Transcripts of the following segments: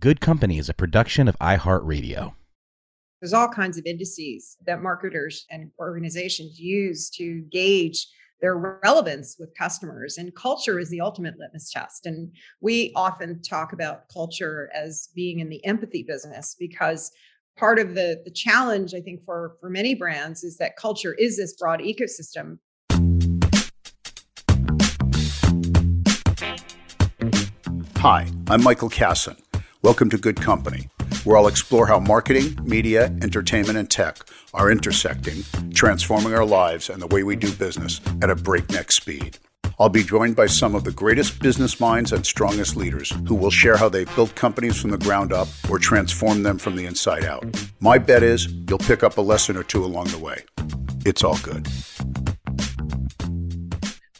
Good Company is a production of iHeartRadio. There's all kinds of indices that marketers and organizations use to gauge their relevance with customers. And culture is the ultimate litmus test. And we often talk about culture as being in the empathy business because part of the, the challenge, I think, for, for many brands is that culture is this broad ecosystem. Hi, I'm Michael Kassan. Welcome to Good Company, where I'll explore how marketing, media, entertainment, and tech are intersecting, transforming our lives and the way we do business at a breakneck speed. I'll be joined by some of the greatest business minds and strongest leaders who will share how they've built companies from the ground up or transformed them from the inside out. My bet is you'll pick up a lesson or two along the way. It's all good.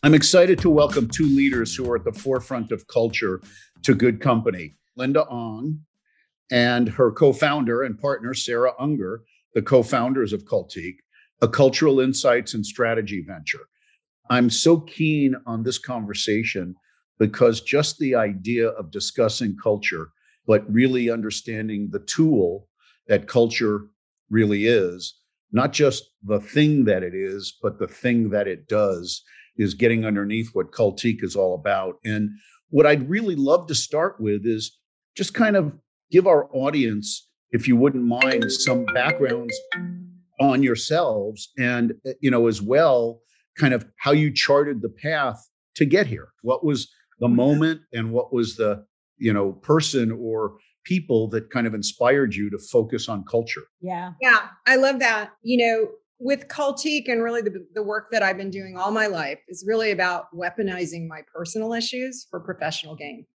I'm excited to welcome two leaders who are at the forefront of culture to Good Company. Linda Ong and her co founder and partner, Sarah Unger, the co founders of Cultique, a cultural insights and strategy venture. I'm so keen on this conversation because just the idea of discussing culture, but really understanding the tool that culture really is, not just the thing that it is, but the thing that it does, is getting underneath what Cultique is all about. And what I'd really love to start with is just kind of give our audience, if you wouldn't mind, some backgrounds on yourselves and, eh, you know, as well, kind of how you charted the path to get here. What was the mm-hmm. moment and what was the, you know, person or people that kind of inspired you to focus on culture? Yeah. Yeah. I love that. You know, with Cultique and really the, the work that I've been doing all my life is really about weaponizing my personal issues for professional gain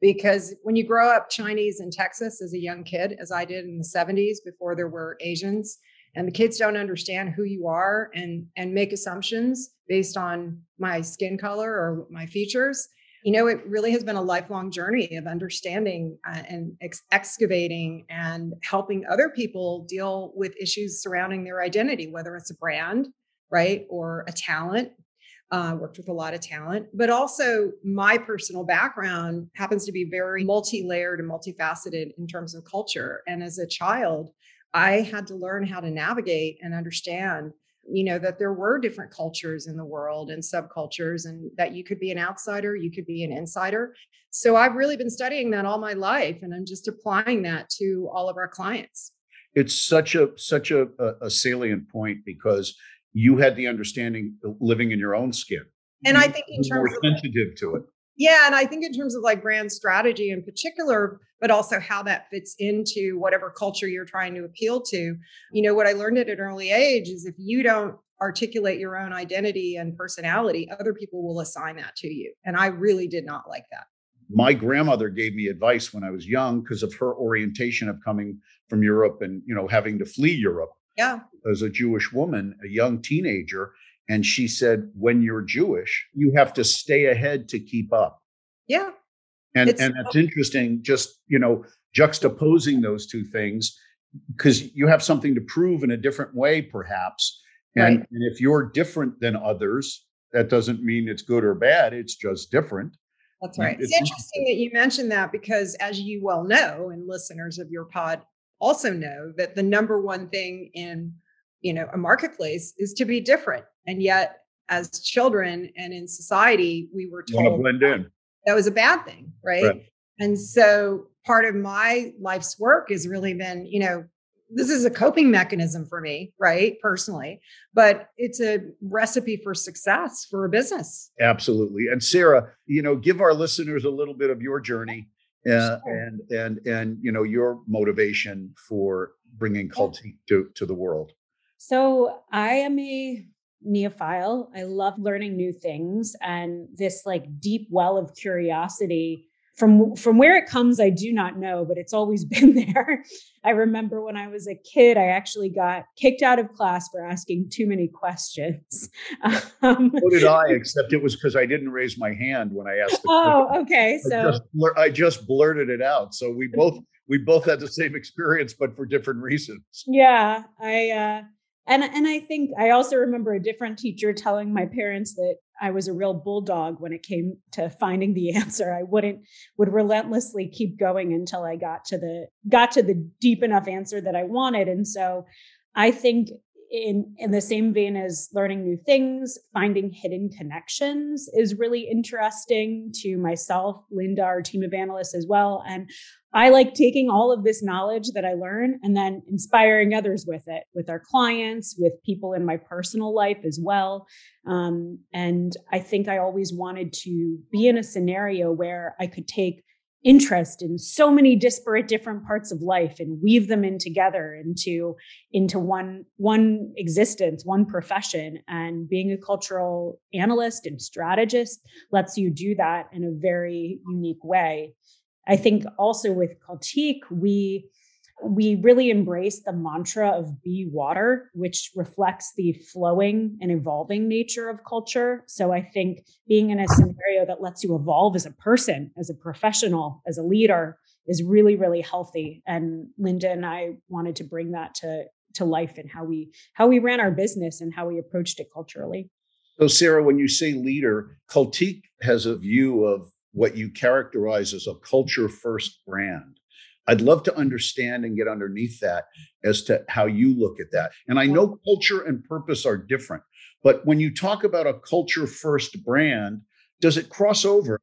because when you grow up Chinese in Texas as a young kid, as I did in the 70s before there were Asians, and the kids don't understand who you are and and make assumptions based on my skin color or my features you know it really has been a lifelong journey of understanding uh, and ex- excavating and helping other people deal with issues surrounding their identity whether it's a brand right or a talent uh, worked with a lot of talent, but also my personal background happens to be very multi layered and multifaceted in terms of culture. And as a child, I had to learn how to navigate and understand, you know, that there were different cultures in the world and subcultures, and that you could be an outsider, you could be an insider. So I've really been studying that all my life, and I'm just applying that to all of our clients. It's such a such a, a salient point because you had the understanding uh, living in your own skin. And you I think in terms more sensitive to it. Yeah, and I think in terms of like brand strategy in particular, but also how that fits into whatever culture you're trying to appeal to. You know, what I learned at an early age is if you don't articulate your own identity and personality, other people will assign that to you. And I really did not like that. My grandmother gave me advice when I was young because of her orientation of coming from Europe and, you know, having to flee Europe yeah. as a Jewish woman, a young teenager. And she said, when you're Jewish, you have to stay ahead to keep up. Yeah. And it's, and it's interesting, just you know, juxtaposing those two things, because you have something to prove in a different way, perhaps. And, right. and if you're different than others, that doesn't mean it's good or bad. It's just different. That's right. It's, it's interesting that you mentioned that because, as you well know, and listeners of your pod also know that the number one thing in you know a marketplace is to be different. And yet as children and in society we were told blend in. that was a bad thing right? right. And so part of my life's work has really been you know this is a coping mechanism for me right personally but it's a recipe for success for a business. Absolutely. And sarah you know give our listeners a little bit of your journey uh, and and and you know your motivation for bringing Cultique to to the world. So I am a neophile. I love learning new things, and this like deep well of curiosity from from where it comes i do not know but it's always been there. I remember when i was a kid i actually got kicked out of class for asking too many questions. Um, so did i except it was because i didn't raise my hand when i asked oh question. okay so I just, I just blurted it out. So we both we both had the same experience but for different reasons. Yeah i uh and and I think I also remember a different teacher telling my parents that I was a real bulldog when it came to finding the answer. I wouldn't would relentlessly keep going until I got to the got to the deep enough answer that I wanted. And so I think in in the same vein as learning new things finding hidden connections is really interesting to myself. Linda our team of analysts as well. And i like taking all of this knowledge that i learn and then inspiring others with it with our clients with people in my personal life as well. Um, and i think i always wanted to be in a scenario where i could take interest in so many disparate different parts of life and weave them in together into into one one existence one profession. And being a cultural analyst and strategist lets you do that in a very unique way. I think also with Cultique we we really embrace the mantra of be water, which reflects the flowing and evolving nature of culture. So I think being in a scenario that lets you evolve as a person, as a professional, as a leader is really, really healthy. And Linda and I wanted to bring that to, to life and how we how we ran our business and how we approached it culturally. So Sarah, when you say leader, Cultique has a view of what you characterize as a culture first brand. I'd love to understand and get underneath that as to how you look at that. And I know culture and purpose are different, but when you talk about a culture first brand, does it cross over?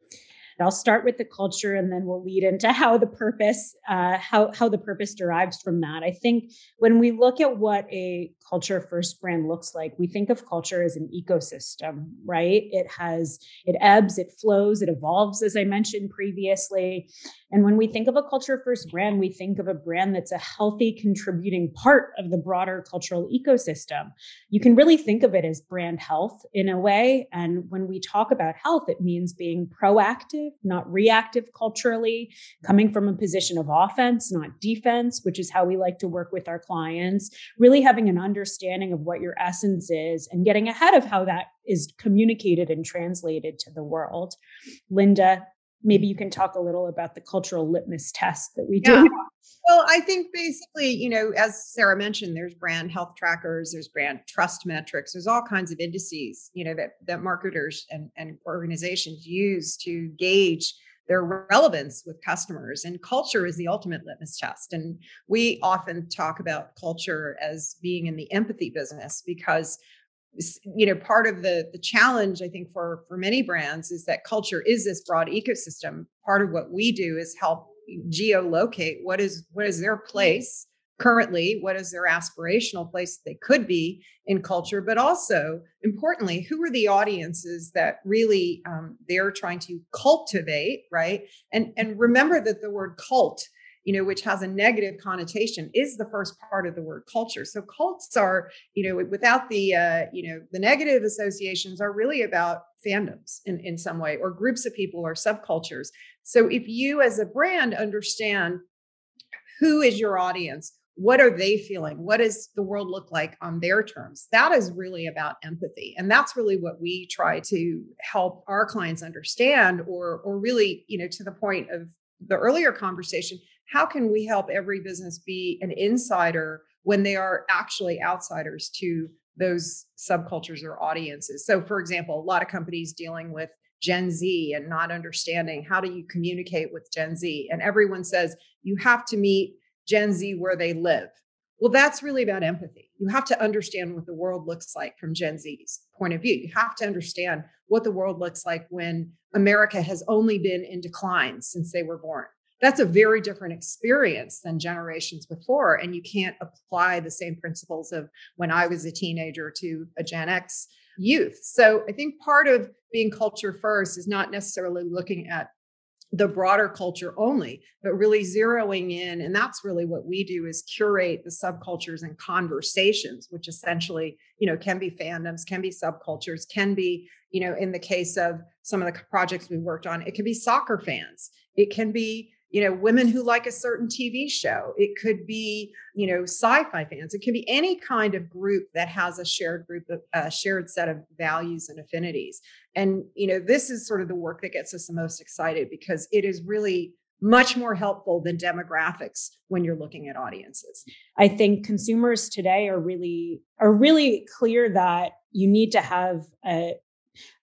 I'll start with the culture and then we'll lead into how the purpose, uh, how, how the purpose derives from that. I think when we look at what a culture first brand looks like, we think of culture as an ecosystem, right? It has, it ebbs, it flows, it evolves, as I mentioned previously. And when we think of a culture first brand, we think of a brand that's a healthy, contributing part of the broader cultural ecosystem. You can really think of it as brand health in a way. And when we talk about health, it means being proactive, not reactive culturally, coming from a position of offense, not defense, which is how we like to work with our clients, really having an understanding of what your essence is and getting ahead of how that is communicated and translated to the world. Linda, maybe mm. you can talk a little about the cultural litmus test that we do. Yeah. Well, I think basically, you know, as Sarah mentioned, there's brand health trackers, there's brand trust metrics, there's all kinds of indices, you know, that that marketers and, and organizations use to gauge their relevance with customers. And culture is the ultimate litmus test. And we often talk about culture as being in the empathy business because you know part of the the challenge i think for for many brands is that culture is this broad ecosystem. Part of what we do is help geolocate what is what is their place currently what is their aspirational place they could be in culture but also importantly who are the audiences that really um, they're trying to cultivate right? And and remember that the word cult you know, which has a negative connotation, is the first part of the word culture. So cults are, you know, without the, uh, you know, the negative associations are really about fandoms in, in some way, or groups of people or subcultures. So if you as a brand understand who is your audience, what are they feeling what does the world look like on their terms that is really about empathy and that's really what we try to help our clients understand or or really you know to the point of the earlier conversation how can we help every business be an insider when they are actually outsiders to those subcultures or audiences? So, for example, a lot of companies dealing with Gen Z and not understanding how do you communicate with Gen Z. And everyone says you have to meet Gen Z where they live. Well, that's really about empathy. You have to understand what the world looks like from Gen Z's point of view. You have to understand what the world looks like when America has only been in decline since they were born that's a very different experience than generations before. And you can't apply the same principles of when I was a teenager to a Gen X youth. So I think part of being culture first is not necessarily looking at the broader culture only but really zeroing in and that's really what we do is curate the subcultures and conversations which essentially you know can be fandoms can be subcultures can be you know in the case of some of the projects we worked on it can be soccer fans it can be you know women who like a certain tv show. It could be you know sci-fi fans. It can be any kind of group that has a shared group of a shared set of values and affinities. And you know this is sort of the work that gets us the most excited because it is really much more helpful than demographics when you're looking at audiences. I think consumers today are really are really clear that you need to have a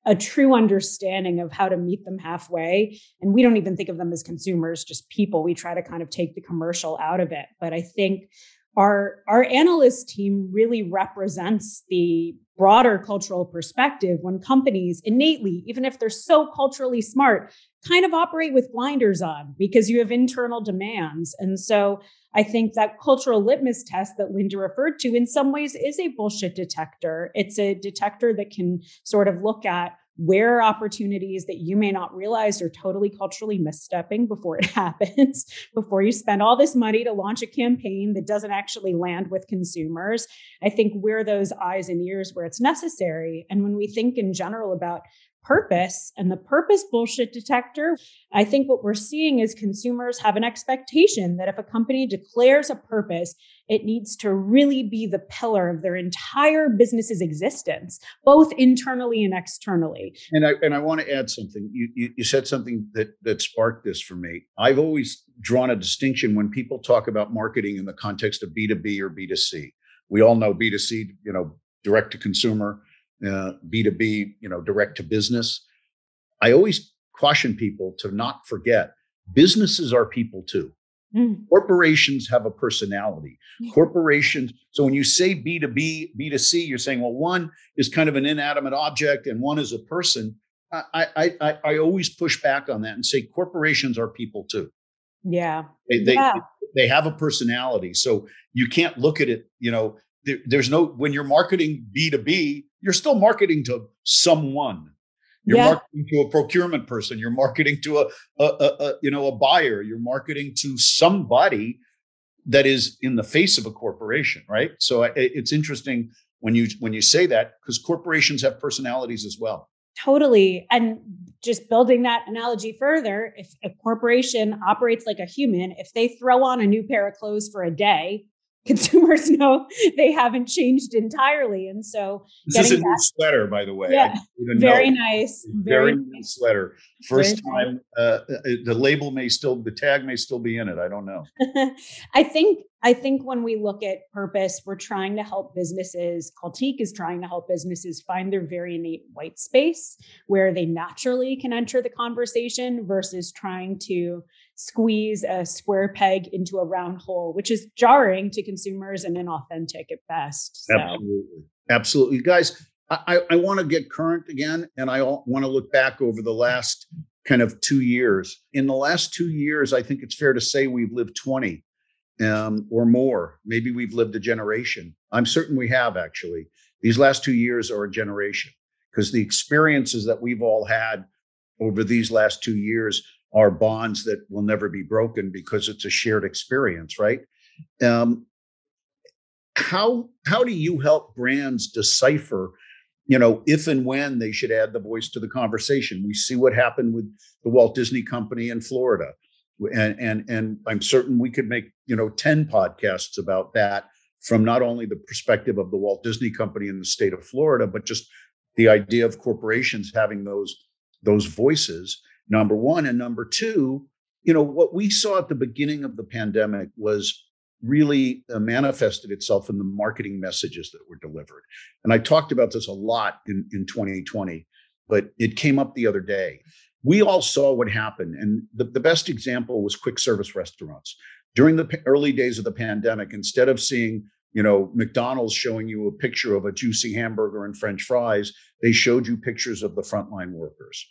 a true understanding of how to meet them halfway. And we don't even think of them as consumers, just people. We try to kind of take the commercial out of it. But I think our our analyst team really represents the broader cultural perspective when companies innately even if they're so culturally smart kind of operate with blinders on because you have internal demands and so i think that cultural litmus test that linda referred to in some ways is a bullshit detector it's a detector that can sort of look at where opportunities that you may not realize are totally culturally misstepping before it happens, before you spend all this money to launch a campaign that doesn't actually land with consumers. I think we're those eyes and ears where it's necessary. And when we think in general about purpose and the purpose bullshit detector, I think what we're seeing is consumers have an expectation that if a company declares a purpose, it needs to really be the pillar of their entire business's existence, both internally and externally. And I and I want to add something. You, you, you said something that that sparked this for me. I've always drawn a distinction when people talk about marketing in the context of B2B or B2C. We all know B2C, you know, direct to consumer uh, B2B, you know, direct to business. I always caution people to not forget businesses are people too. Mm. Corporations have a personality. Corporations, so when you say B2B, B2C, you're saying, well, one is kind of an inanimate object and one is a person. I, I, I, I always push back on that and say corporations are people too. Yeah. They, they, yeah. they have a personality. So you can't look at it, you know, there, there's no, when you're marketing B2B, you're still marketing to someone. You're yeah. marketing to a procurement person. You're marketing to a, a, a, a, you know a buyer. You're marketing to somebody that is in the face of a corporation, right? So it's interesting when you when you say that because corporations have personalities as well. Totally. And just building that analogy further, if a corporation operates like a human, if they throw on a new pair of clothes for a day, consumers know they haven't changed entirely. And so this is a new sweater, by the way. Yeah, very know. nice. Very, very nice sweater. First very time, uh, uh, the label may still, the tag may still be in it. I don't know. I think I think when we look at purpose, we're trying to help businesses. Cultique is trying to help businesses find their very innate white space where they naturally can enter the conversation versus trying to squeeze a square peg into a round hole, which is jarring to consumers and inauthentic at best. So. Absolutely. Absolutely. Guys, I, I want to get current again, and I want to look back over the last kind of two years. In the last two years, I think it's fair to say we've lived 20 um, or more. Maybe we've lived a generation. I'm certain we have actually. These last two years are a generation because the experiences that we've all had over these last two years are bonds that will never be broken because it's a shared experience, right? Um, how how do you help brands decipher, you know, if and when they should add the voice to the conversation? We see what happened with the Walt Disney Company in Florida, and and and I'm certain we could make you know ten podcasts about that from not only the perspective of the Walt Disney Company in the state of Florida, but just the idea of corporations having those those voices number one. And number two, you know, what we saw at the beginning of the pandemic was really uh, manifested itself in the marketing messages that were delivered. And I talked about this a lot in, in 2020, but it came up the other day. We all saw what happened. And the, the best example was quick service restaurants. During the early days of the pandemic, instead of seeing you know McDonald's showing you a picture of a juicy hamburger and French fries, they showed you pictures of the frontline workers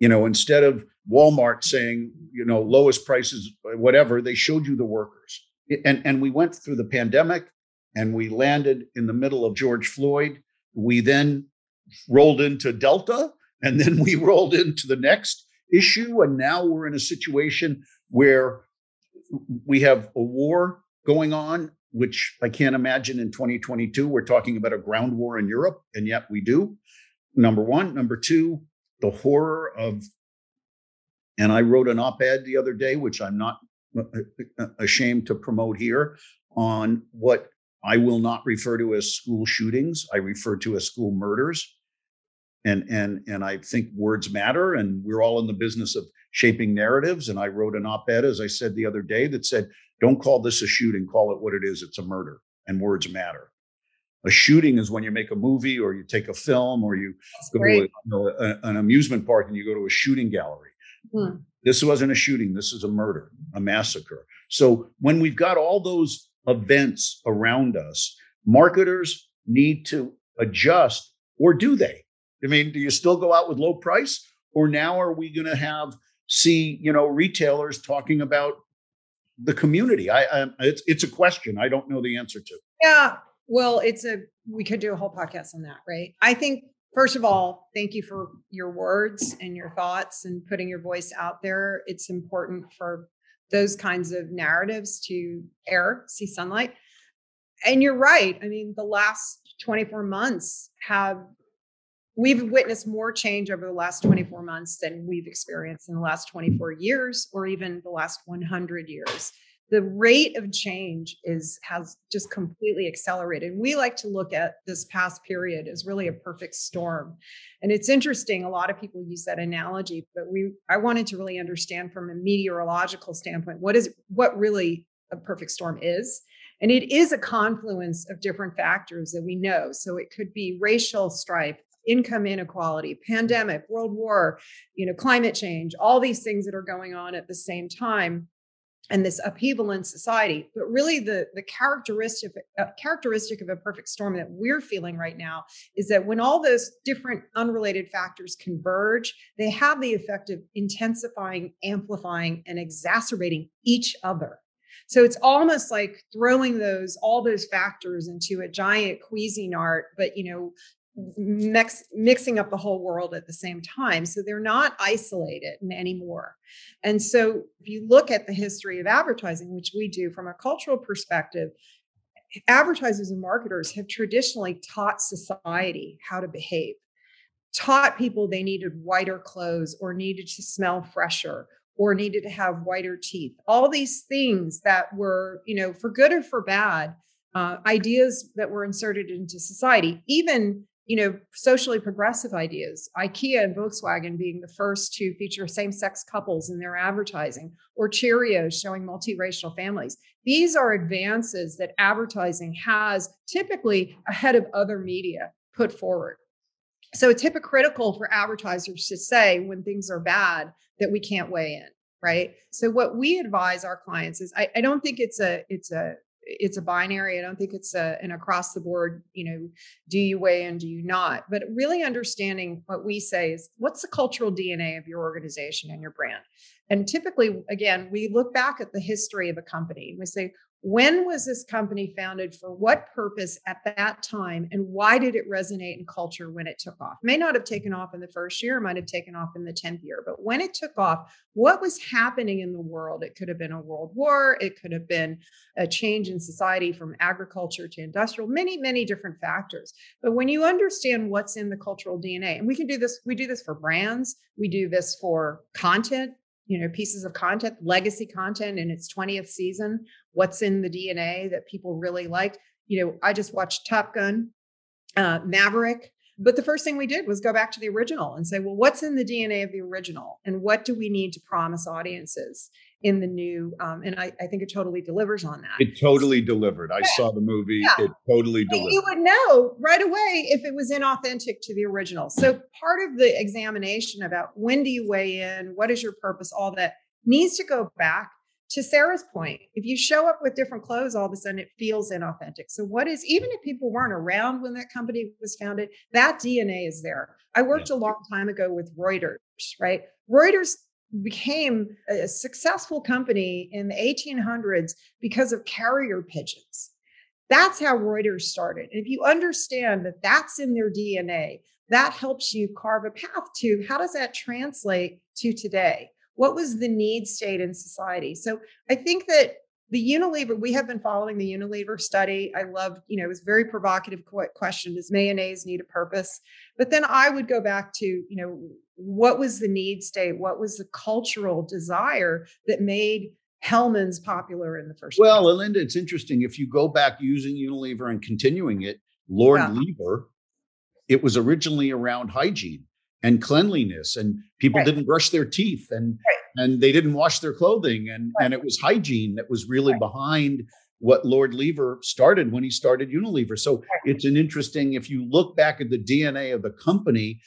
you know instead of walmart saying you know lowest prices whatever they showed you the workers and and we went through the pandemic and we landed in the middle of george floyd we then rolled into delta and then we rolled into the next issue and now we're in a situation where we have a war going on which i can't imagine in 2022 we're talking about a ground war in europe and yet we do number one number two the horror of, and I wrote an op ed the other day, which I'm not uh, uh, ashamed to promote here, on what I will not refer to as school shootings. I refer to as school murders. And, and, and I think words matter, and we're all in the business of shaping narratives. And I wrote an op ed, as I said the other day, that said, don't call this a shooting, call it what it is. It's a murder, and words matter. A shooting is when you make a movie or you take a film or you That's go to a, you know, a- an amusement park and you go to a shooting gallery. Hmm. This wasn't a shooting. This is a murder, a massacre. So when we've got all those events around us, marketers need to adjust, or do they? I mean, do you still go out with low price, or now are we going to have see you know retailers talking about the community? I, I it's it's a question I don't know the answer to. Yeah. Well, it's a, we could do a whole podcast on that, right? I think, first of all, thank you for your words and your thoughts and putting your voice out there. It's important for those kinds of narratives to air, see sunlight. And you're right. I mean, the last 24 months have, we've witnessed more change over the last 24 months than we've experienced in the last 24 years or even the last 100 years the rate of change is has just completely accelerated. We like to look at this past period as really a perfect storm. And it's interesting, a lot of people use that analogy, but we I wanted to really understand from a meteorological standpoint what is what really a perfect storm is. And it is a confluence of different factors that we know. So it could be racial strife, income inequality, pandemic, world war, you know, climate change, all these things that are going on at the same time and this upheaval in society. But really the the characteristic uh, characteristic of a perfect storm that we're feeling right now is that when all those different unrelated factors converge they have the effect of intensifying amplifying and exacerbating each other. So it's almost like throwing those all those factors into a giant Cuisinart, but you know, mix, mixing up the whole world at the same time. So they're not isolated anymore. And so if you look at the history of advertising, which we do from a cultural perspective, advertisers and marketers have traditionally taught society how to behave, taught people they needed whiter clothes or needed to smell fresher or needed to have whiter teeth. All these things that were, you know, for good or for bad, uh, ideas that were inserted into society, even you know, socially progressive ideas, IKEA and Volkswagen being the first to feature same sex couples in their advertising, or Cheerios showing multiracial families. These are advances that advertising has typically ahead of other media put forward. So it's hypocritical for advertisers to say when things are bad that we can't weigh in, right? So what we advise our clients is I, I don't think it's a it's a it's a binary. I don't think it's a, an across the board, you know, do you weigh in, do you not? But really understanding what we say is what's the cultural DNA of your organization and your brand? And typically, again, we look back at the history of a company and we say, when was this company founded? For what purpose at that time? And why did it resonate in culture when it took off? May not have taken off in the first year might have taken off in the 10th year but when it took off what was happening in the world? It could have been a world war. It could have been a change in society from agriculture to industrial many many different factors. But when you understand what's in the cultural dna and we can do this we do this for brands we do this for content you know pieces of content legacy content in its 20th season what's in the dna that people really liked. You know i just watched top gun uh, maverick but the first thing we did was go back to the original and say well what's in the dna of the original and what do we need to promise audiences in the new um, and I, I think it totally delivers on that It totally delivered. I saw the movie. Yeah. It totally delivered. you would know right away if it was inauthentic to the original. So part of the examination about when do you weigh in, what is your purpose, all that needs to go back to Sarah's point. If you show up with different clothes, all of a sudden it feels inauthentic. So what is even if people weren't around when that company was founded, that DNA is there. I worked a long time ago with Reuters, right? Reuters became a successful company in the 1800s because of carrier pigeons. That's how Reuters started. And if you understand that that's in their DNA, that helps you carve a path to how does that translate to today? What was the need state in society? So I think that the Unilever, we have been following the Unilever study. I love, you know, it was a very provocative qu- question. Does mayonnaise need a purpose? But then I would go back to, you know, what was the need state? What was the cultural desire that made Hellmann's popular in the first Well, place? Linda, it's interesting. If you go back using Unilever and continuing it, Lord Yeah. Lever, it was originally around hygiene and cleanliness, and people Right. didn't brush their teeth and Right. and they didn't wash their clothing, and Right. and it was hygiene that was really behind what Lord Lever started when he started Unilever. So it's an interesting, if you look back at the DNA of the company,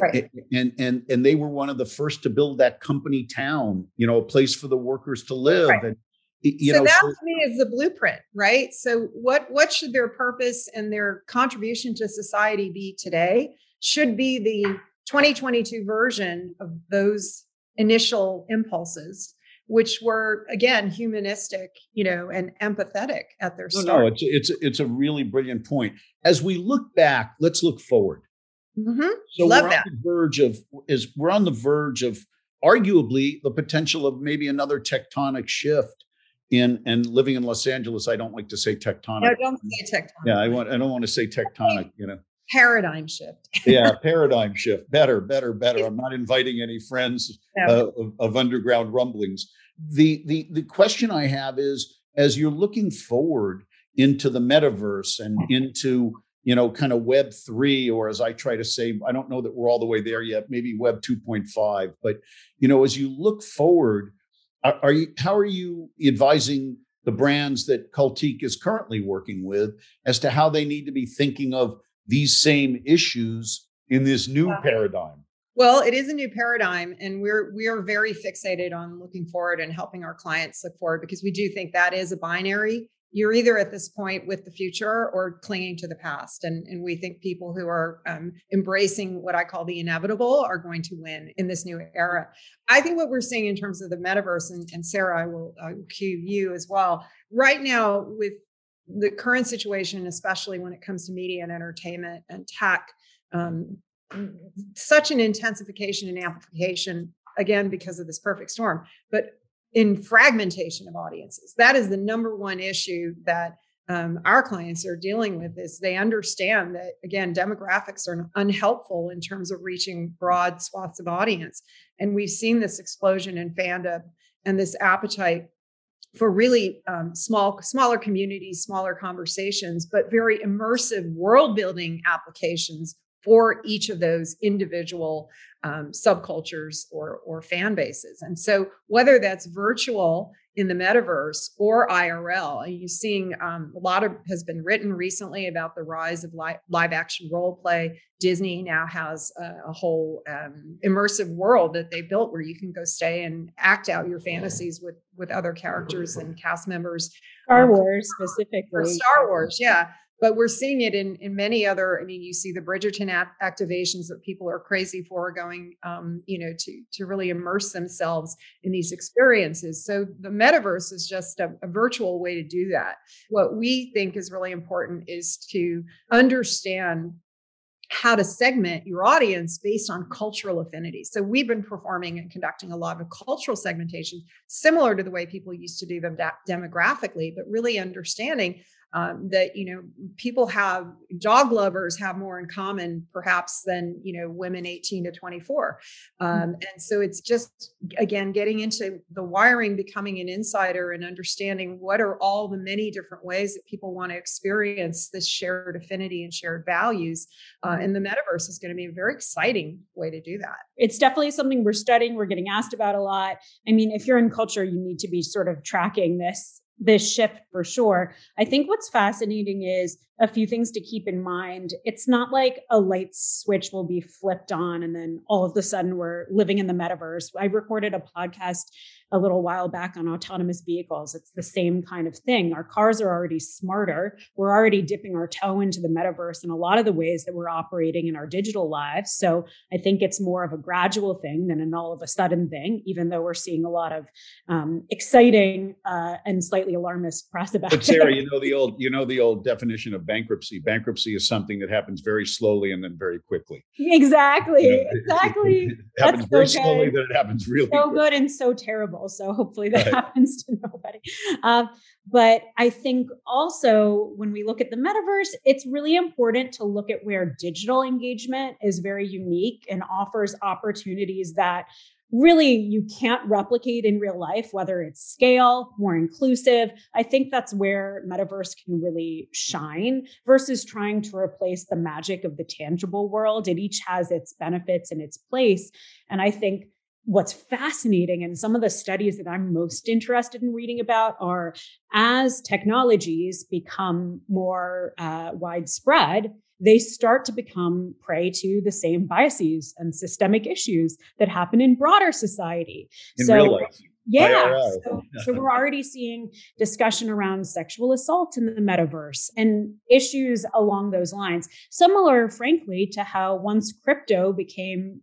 Right. and and and they were one of the first to build that company town you know a place for the workers to live right. and you so know that so, to me is the blueprint right so what what should their purpose and their contribution to society be today should be the 2022 version of those initial impulses which were again humanistic you know and empathetic at their start no, no it's it's it's a really brilliant point as we look back let's look forward Mm-hmm. So Love we're that. on the verge of is we're on the verge of arguably the potential of maybe another tectonic shift in and living in Los Angeles. I don't like to say tectonic. No, don't say tectonic. Yeah, I want. I don't want to say tectonic. You know, paradigm shift. yeah, paradigm shift. Better, better, better. I'm not inviting any friends uh, of, of underground rumblings. The the the question I have is, as you're looking forward into the metaverse and into you know, kind of Web 3, or as I try to say, I don't know that we're all the way there yet, maybe Web 2.5. But, you know, as you look forward, are, are you, how are you advising the brands that Cultique is currently working with as to how they need to be thinking of these same issues in this new paradigm? Well, it is a new paradigm, and we're we are very fixated on looking forward and helping our clients look forward because we do think that is a binary you're either at this point with the future or clinging to the past. And, and we think people who are um, embracing what I call the inevitable are going to win in this new era. I think what we're seeing in terms of the metaverse, and, and Sarah, I will uh, cue you as well. Right now, with the current situation, especially when it comes to media and entertainment and tech, um, such an intensification and amplification again because of this perfect storm but in fragmentation of audiences. That is the number one issue that um, our clients are dealing with is they understand that again demographics are unhelpful in terms of reaching broad swaths of audience and we've seen this explosion in fandom and this appetite for really um, small smaller communities smaller conversations but very immersive world building applications for each of those individual um, subcultures or, or fan bases. And so, whether that's virtual in the metaverse or IRL, you're seeing um, a lot of has been written recently about the rise of live, live action role play. Disney now has a, a whole um, immersive world that they built where you can go stay and act out your fantasies with with other characters and cast members. Star um, Wars specifically. For Star Wars, yeah but we're seeing it in in many other i mean you see the bridgerton activations that people are crazy for going um, you know to to really immerse themselves in these experiences so the metaverse is just a, a virtual way to do that what we think is really important is to understand how to segment your audience based on cultural affinities. So we've been performing and conducting a lot of cultural segmentation, similar to the way people used to do them demographically, but really understanding um, that you know people have dog lovers have more in common perhaps than you know women 18 to 24 mm. um, and so it's just again getting into the wiring becoming an insider and understanding what are all the many different ways that people want to experience this shared affinity and shared values uh, mm-hmm. and the metaverse is going to be a very exciting way to do that it's definitely something we're studying we're getting asked about a lot i mean if you're in culture you need to be sort of tracking this this shift for sure. I think what's fascinating is a few things to keep in mind. It's not like a light switch will be flipped on and then all of a sudden we're living in the metaverse. I recorded a podcast a little while back on autonomous vehicles. It's the same kind of thing. Our cars are already smarter. We're already dipping our toe into the metaverse in a lot of the ways that we're operating in our digital lives. So I think it's more of a gradual thing than an all of a sudden thing, even though we're seeing a lot of um, exciting uh, and slightly alarmist press about but it. But Sarah, you know the old you know the old definition of bankruptcy. Bankruptcy is something that happens very slowly and then very quickly. Exactly. You know, exactly. It, it happens That's very so slowly, then it happens really so quick. good and so terrible. So hopefully that right. happens to nobody. Um, but I think also when we look at the metaverse, it's really important to look at where digital engagement is very unique and offers opportunities that really you can't replicate in real life, whether it's scale, more inclusive. I think that's where metaverse can really shine versus trying to replace the magic of the tangible world. It each has its benefits and its place. And I think what's fascinating and some of the studies that I'm most interested in reading about are as technologies become more uh, widespread, they start to become prey to the same biases and systemic issues that happen in broader society. In so, yeah. So, so, we're already seeing discussion around sexual assault in the metaverse and issues along those lines. Similar, frankly, to how once crypto became,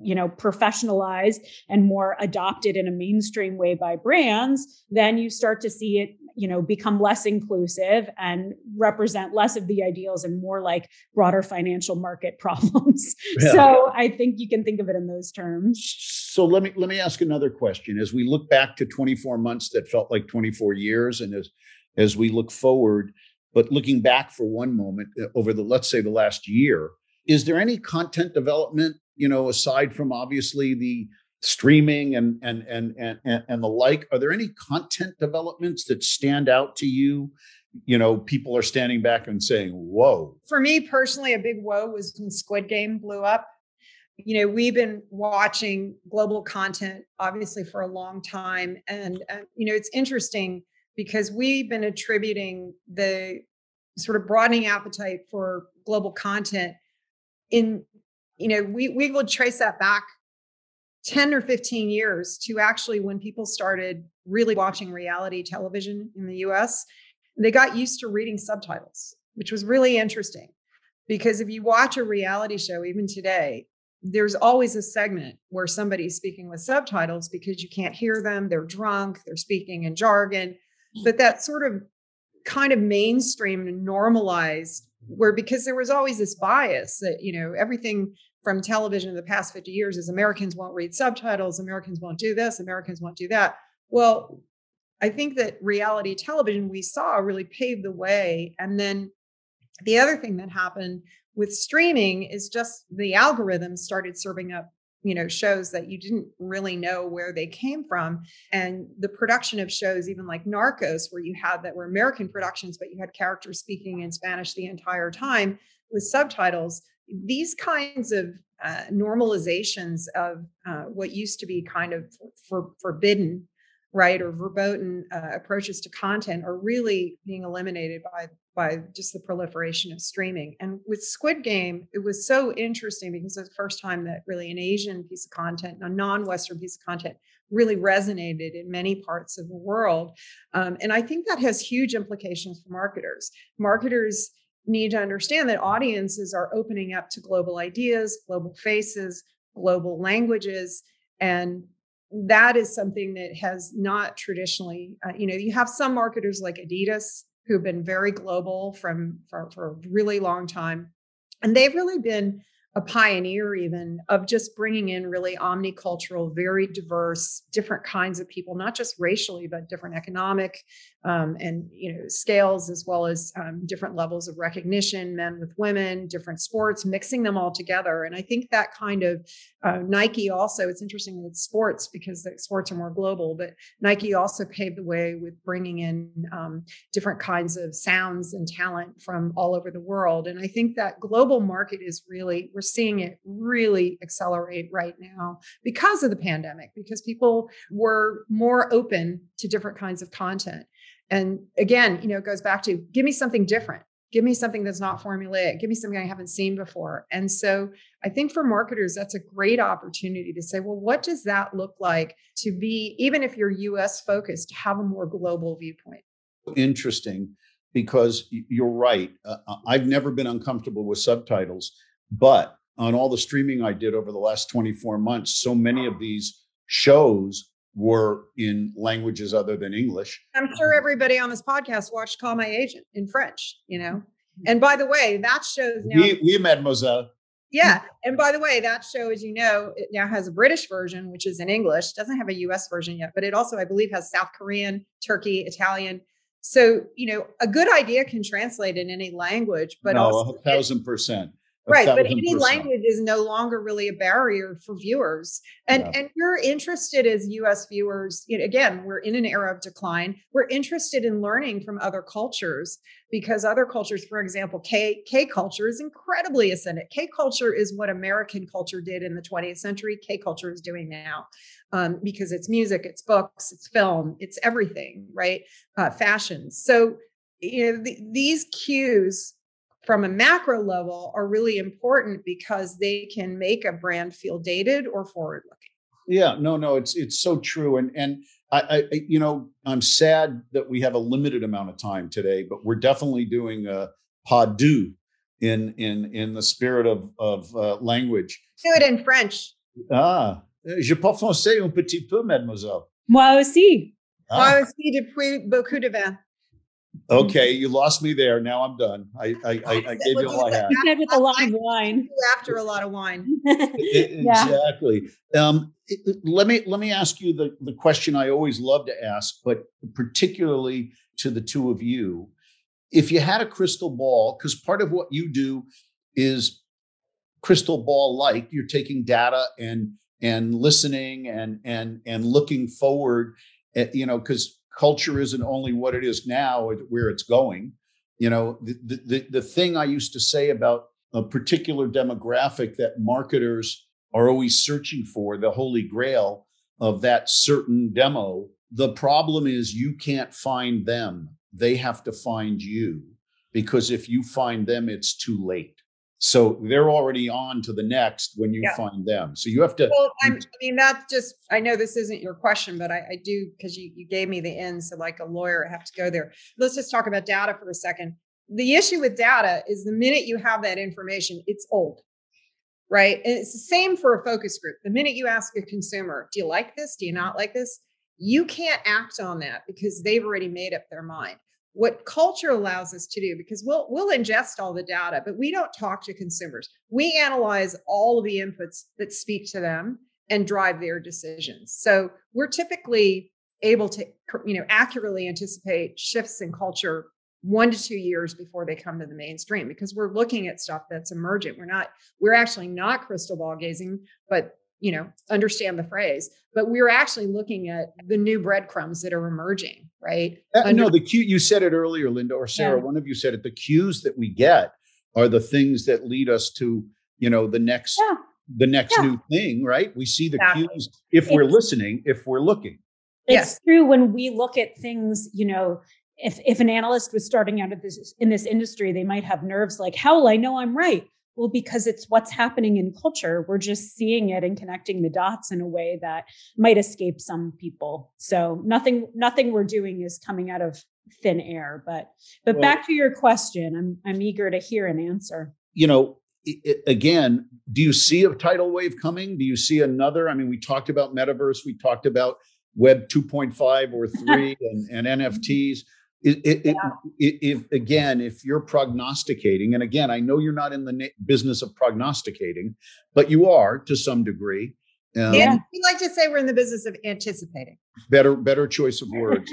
you know, professionalized and more adopted in a mainstream way by brands, then you start to see it you know become less inclusive and represent less of the ideals and more like broader financial market problems yeah. so i think you can think of it in those terms so let me let me ask another question. As we look back to 24 months that felt like 24 years and as as we look forward but looking back for one moment uh, over the let's say the last year is there any content development you know aside from obviously the streaming and and and and and the like? Are there any content developments that stand out to you? You know people are standing back and saying whoa. For me personally a big whoa was when squid game blew up you know we've been watching global content obviously for a long time and uh, you know it's interesting because we've been attributing the sort of broadening appetite for global content in you know we we will trace that back 10 or 15 years to actually when people started really watching reality television in the US, they got used to reading subtitles, which was really interesting. Because if you watch a reality show, even today, there's always a segment where somebody's speaking with subtitles because you can't hear them, they're drunk, they're speaking in jargon. Mm. But that sort of kind of mainstream and normalized where because there was always this bias that you know everything from television in the past 50 years is Americans won't read subtitles, Americans won't do this, Americans won't do that. Well, I think that reality television we saw really paved the way. And then the other thing that happened with streaming is just the algorithms started serving up you know shows that you didn't really know where they came from. And the production of shows even like narcos where you had that were american productions but you had characters speaking in spanish the entire time with subtitles these kinds of uh, normalizations of uh, what used to be kind of for, forbidden, right, or verboten uh, approaches to content are really being eliminated by by just the proliferation of streaming. And with Squid Game, it was so interesting because it's the first time that really an Asian piece of content, a non-Western piece of content, really resonated in many parts of the world. Um, and I think that has huge implications for marketers. Marketers need to understand that audiences are opening up to global ideas, global faces, global languages. And that is something that has not traditionally, uh, you know, you have some marketers like Adidas who've been very global from for, for a really long time. And they've really been a pioneer even of just bringing in really omnicultural very diverse different kinds of people not just racially but different economic um, and you know scales as well as um, different levels of recognition men with women different sports mixing them all together. And i think that kind of uh, nike also it's interesting with sports because the sports are more global but nike also paved the way with bringing in um, different kinds of sounds and talent from all over the world. And i think that global market is really we're seeing it really accelerate right now because of the pandemic, because people were more open to different kinds of content. And again, you know, it goes back to give me something different. Give me something that's not formulaic. Give me something I haven't seen before. And so I think for marketers, that's a great opportunity to say, well, what does that look like to be, even if you're US focused, to have a more global viewpoint? Interesting because you're right. Uh, I've never been uncomfortable with subtitles but on all the streaming I did over the last 24 months, so many of these shows were in languages other than English. I'm sure uh-huh. everybody on this podcast watched Call My Agent in French, you know. Mm-hmm. And by the way, that shows now. We, we mademoiselle. Yeah. And by the way, that show, as you know, it now has a British version, which is in English, doesn't have a US version yet, but it also, I believe, has South Korean, Turkey, Italian. So, you know, a good idea can translate in any language, but no, also a thousand percent right but any language is no longer really a barrier for viewers. And yeah. and we're interested as us viewers you know, again we're in an era of decline. We're interested in learning from other cultures because other cultures for example k k culture is incredibly ascendant k culture is what american culture did in the 20th century. K culture is doing now um, because it's music it's books it's film it's everything right? Uh, fashion. So you know the, these cues from a macro level are really important because they can make a brand feel dated or forward looking. Yeah, no, no, it's it's so true, and and I, I, you know, I'm sad that we have a limited amount of time today, but we're definitely doing a pas deux in in in the spirit of of uh, language. Do it in French. Ah, je parle français un petit peu, mademoiselle. Moi aussi. Ah. Moi aussi depuis beaucoup de vin. Okay, you lost me there. Now I'm done. I I, I, I gave you all I had. You said with a lot of wine. After a lot of wine. exactly. Um, let me let me ask you the the question I always love to ask, but particularly to the two of you. If you had a crystal ball, because part of what you do is crystal ball like, you're taking data and and listening and and and looking forward. At, you know, because culture isn't only what it is now, where it's going. You know, the, the, the thing I used to say about a particular demographic that marketers are always searching for, the holy grail of that certain demo. The problem is you can't find them. They have to find you because if you find them, it's too late. So they're already on to the next when you yeah. find them. So you have to. Well, i mean, that's just, I know this isn't your question, but I, I do, because you, you gave me the end. So, like a lawyer, I have to go there. Let's just talk about data for a second. The issue with data is the minute you have that information, it's old, right? And it's the same for a focus group. The minute you ask a consumer, do you like this? Do you not like this? You can't act on that because they've already made up their mind what Cultique allows us to do because we'll we'll ingest all the data but we don't talk to consumers. We analyze all of the inputs that speak to them and drive their decisions. So we're typically able to you know accurately anticipate shifts in culture one to two years before they come to the mainstream because we're looking at stuff that's emergent. We're not we're actually not crystal ball gazing but you know understand the phrase but we're actually looking at the new breadcrumbs that are emerging right uh, Under- no the cue you said it earlier linda or sarah yeah. one of you said it the cues that we get are the things that lead us to you know the next yeah. the next yeah. new thing right we see the exactly. cues if we're listening if we're looking it's yes. true when we look at things you know if if an analyst was starting out at this in this industry they might have nerves like how will i know i'm right well, because it's what's happening in culture. We're just seeing it and connecting the dots in a way that might escape some people. So nothing, nothing we're doing is coming out of thin air. But but well, back to your question, I'm I'm eager to hear an answer. You know, it, again, do you see a tidal wave coming? Do you see another? I mean, we talked about metaverse, we talked about Web 2.5 or 3 and, and mm-hmm. NFTs. It, it, yeah. it, if again, if you're prognosticating, and again, I know you're not in the na- business of prognosticating, but you are to some degree. Um, yeah, we like to say we're in the business of anticipating. Better, better choice of words.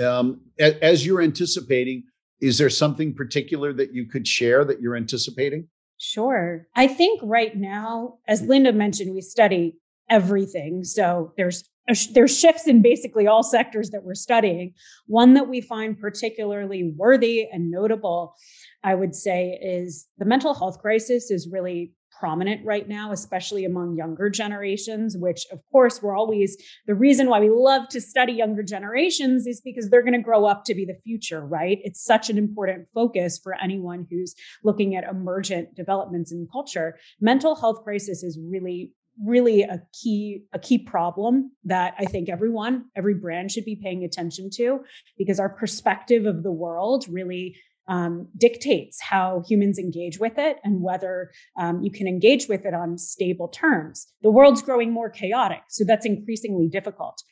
um, as, as you're anticipating, is there something particular that you could share that you're anticipating? Sure. I think right now, as Linda mentioned, we study everything. So there's there's shifts in basically all sectors that we're studying. One that we find particularly worthy and notable, I would say, is the mental health crisis is really prominent right now, especially among younger generations, which of course we're always the reason why we love to study younger generations is because they're going to grow up to be the future, right? It's such an important focus for anyone who's looking at emergent developments in culture. Mental health crisis is really really a key a key problem that i think everyone every brand should be paying attention to because our perspective of the world really um, dictates how humans engage with it and whether um, you can engage with it on stable terms. The world's growing more chaotic so that's increasingly difficult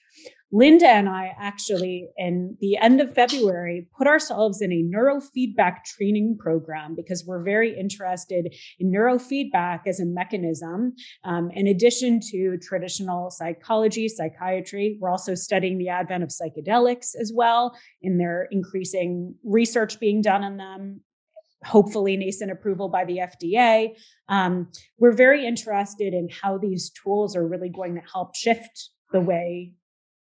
Linda and I actually, in the end of February, put ourselves in a neurofeedback training program because we're very interested in neurofeedback as a mechanism. Um, in addition to traditional psychology, psychiatry, we're also studying the advent of psychedelics as well, in their increasing research being done on them hopefully nascent approval by the FDA. Um, we're very interested in how these tools are really going to help shift the way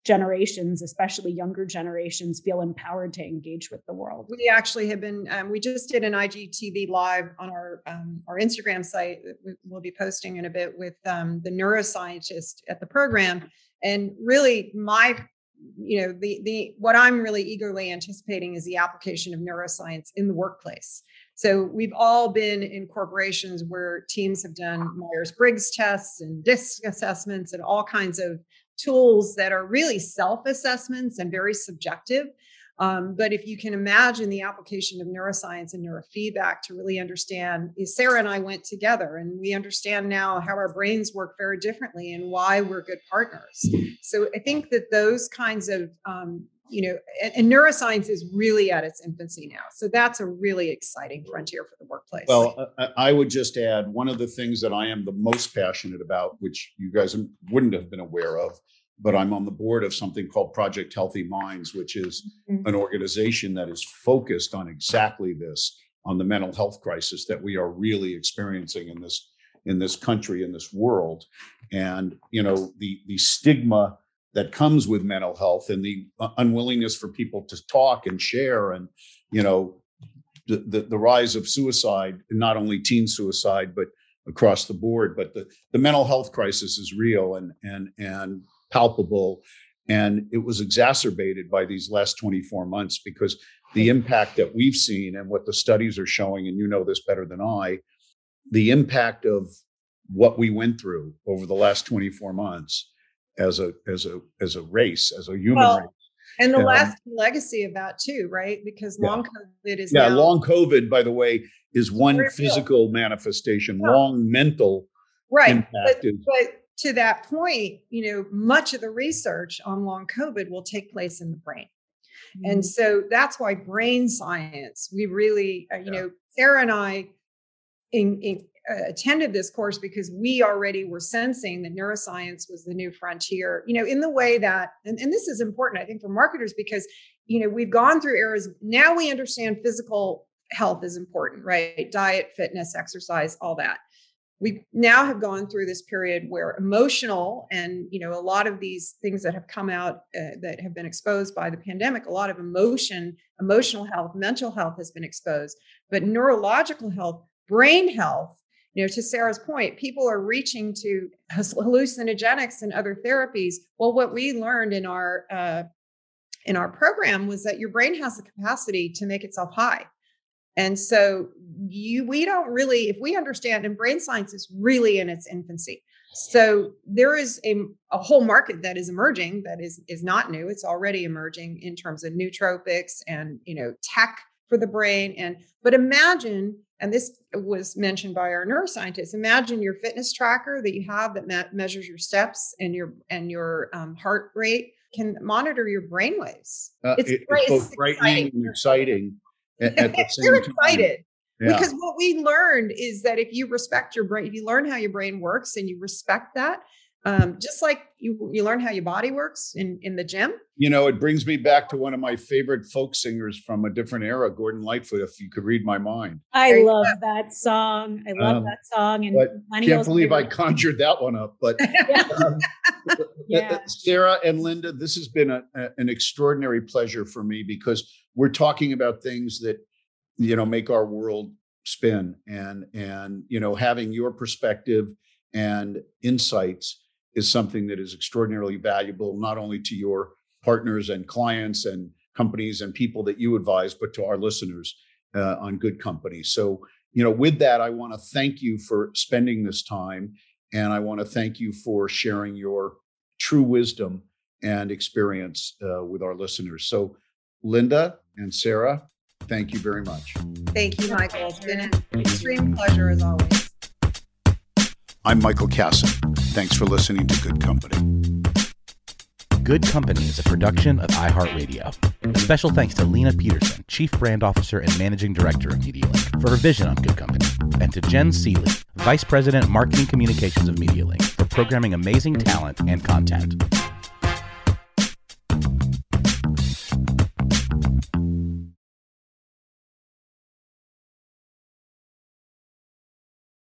generations, especially younger generations, feel empowered to engage with the world. We actually have been. Um, we just did an IGTV live on our um, our Instagram site. We'll be posting in a bit with um, the neuroscientist at the program, and really my. You know the the what I'm really eagerly anticipating is the application of neuroscience in the workplace. So we've all been in corporations where teams have done Myers Briggs tests and DISC assessments and all kinds of tools that are really self assessments and very subjective. Um, but if you can imagine the application of neuroscience and neurofeedback to really understand, eh, Sarah and I went together and we understand now how our brains work very differently and why we're good partners. So I think that those kinds of um, you know, and, and, neuroscience is really at its infancy now. So that's a really exciting frontier for the workplace. Well, I would just add one of the things that I am the most passionate about, which you guys wouldn't have been aware of, but I'm on the board of something called Project Healthy Minds, which is mm-hmm. an organization that is focused on exactly this, on the mental health crisis that we are really experiencing in this in this country in this world and you know the the stigma that comes with mental health and the unwillingness for people to talk and share and you know the, the, the rise of suicide not only teen suicide but across the board but the, the mental health crisis is real and and and palpable and it was exacerbated by these last 24 months because the impact that we've seen and what the studies are showing and you know this better than i the impact of what we went through over the last 24 months as a as a as a race, as a human well, race. And the um, last legacy of that too, right? Because long COVID is yeah. Now, long COVID, by the way, is one physical manifestation. Yeah. Long mental right. But, is, but to that point, you know, much of the research on long COVID will take place in the brain. Mm-hmm. And so that's why brain science, we really, uh, you yeah. know, Sarah and I in, in, uh, attended this course because we already were sensing that neuroscience was the new frontier you know in the way that and, and this is important i think for marketers because you know we've gone through eras now we understand physical health is important right diet fitness exercise all that we now have gone through this period where emotional and you know a lot of these things that have come out uh, that have been exposed by the pandemic a lot of emotion emotional health mental health has been exposed but neurological health brain health you know to sarah's point people are reaching to hallucinogenics and other therapies. Well what we learned in our uh, in our program was that your brain has the capacity to make itself high and so you we don't really if we understand and brain science is really in its infancy. So there is a, a whole market that is emerging that is is not new. It's already emerging in terms of nootropics and you know tech for the brain. And but imagine and this was mentioned by our neuroscientists imagine your fitness tracker that you have that me- measures your steps and your and your um, heart rate can monitor your brain waves uh, it's, it, it's both frightening and exciting at, at the same You're excited yeah. because what we learned is that if you respect your brain if you learn how your brain works and you respect that um, just like you you learn how your body works in in the gym. You know it brings me back to one of my favorite folk singers from a different era gordon lightfoot if you could read my mind. I love that song. I love um, that song and I can't believe favorite. i conjured that one up but um, Uh, uh, uh, yeah. sarah and linda this has been a, a, an extraordinary pleasure for me because we're talking about things that you know make our world spin and and you know having your perspective and insights is something that is extraordinarily valuable, not only to your partners and clients and companies and people that you advise, but to our listeners uh, on good company. So, you know, with that, I want to thank you for spending this time. And I want to thank you for sharing your true wisdom and experience uh, with our listeners. So, Linda and Sarah, thank you very much. Thank you, Michael. It's been an extreme pleasure as always. I'm Michael Kassan. Thanks for listening to Good Company. Good Company is a production of iHeartRadio. A special thanks to Lena Peterson, Chief Brand Officer and Managing Director of MediaLink, for her vision on Good Company, and to Jen Seeley, Vice President Marketing Communications of MediaLink, for programming amazing talent and content.